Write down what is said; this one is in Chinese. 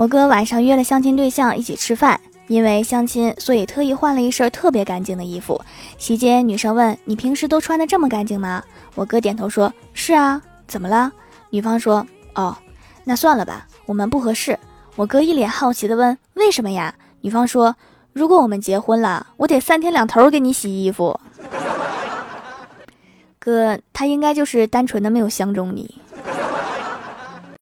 我哥晚上约了相亲对象一起吃饭因为相亲所以特意换了一身特别干净的衣服席间女生问你平时都穿的这么干净吗我哥点头说是啊怎么了女方说哦那算了吧我们不合适我哥一脸好奇的问为什么呀女方说如果我们结婚了我得三天两头给你洗衣服哥他应该就是单纯的没有相中你。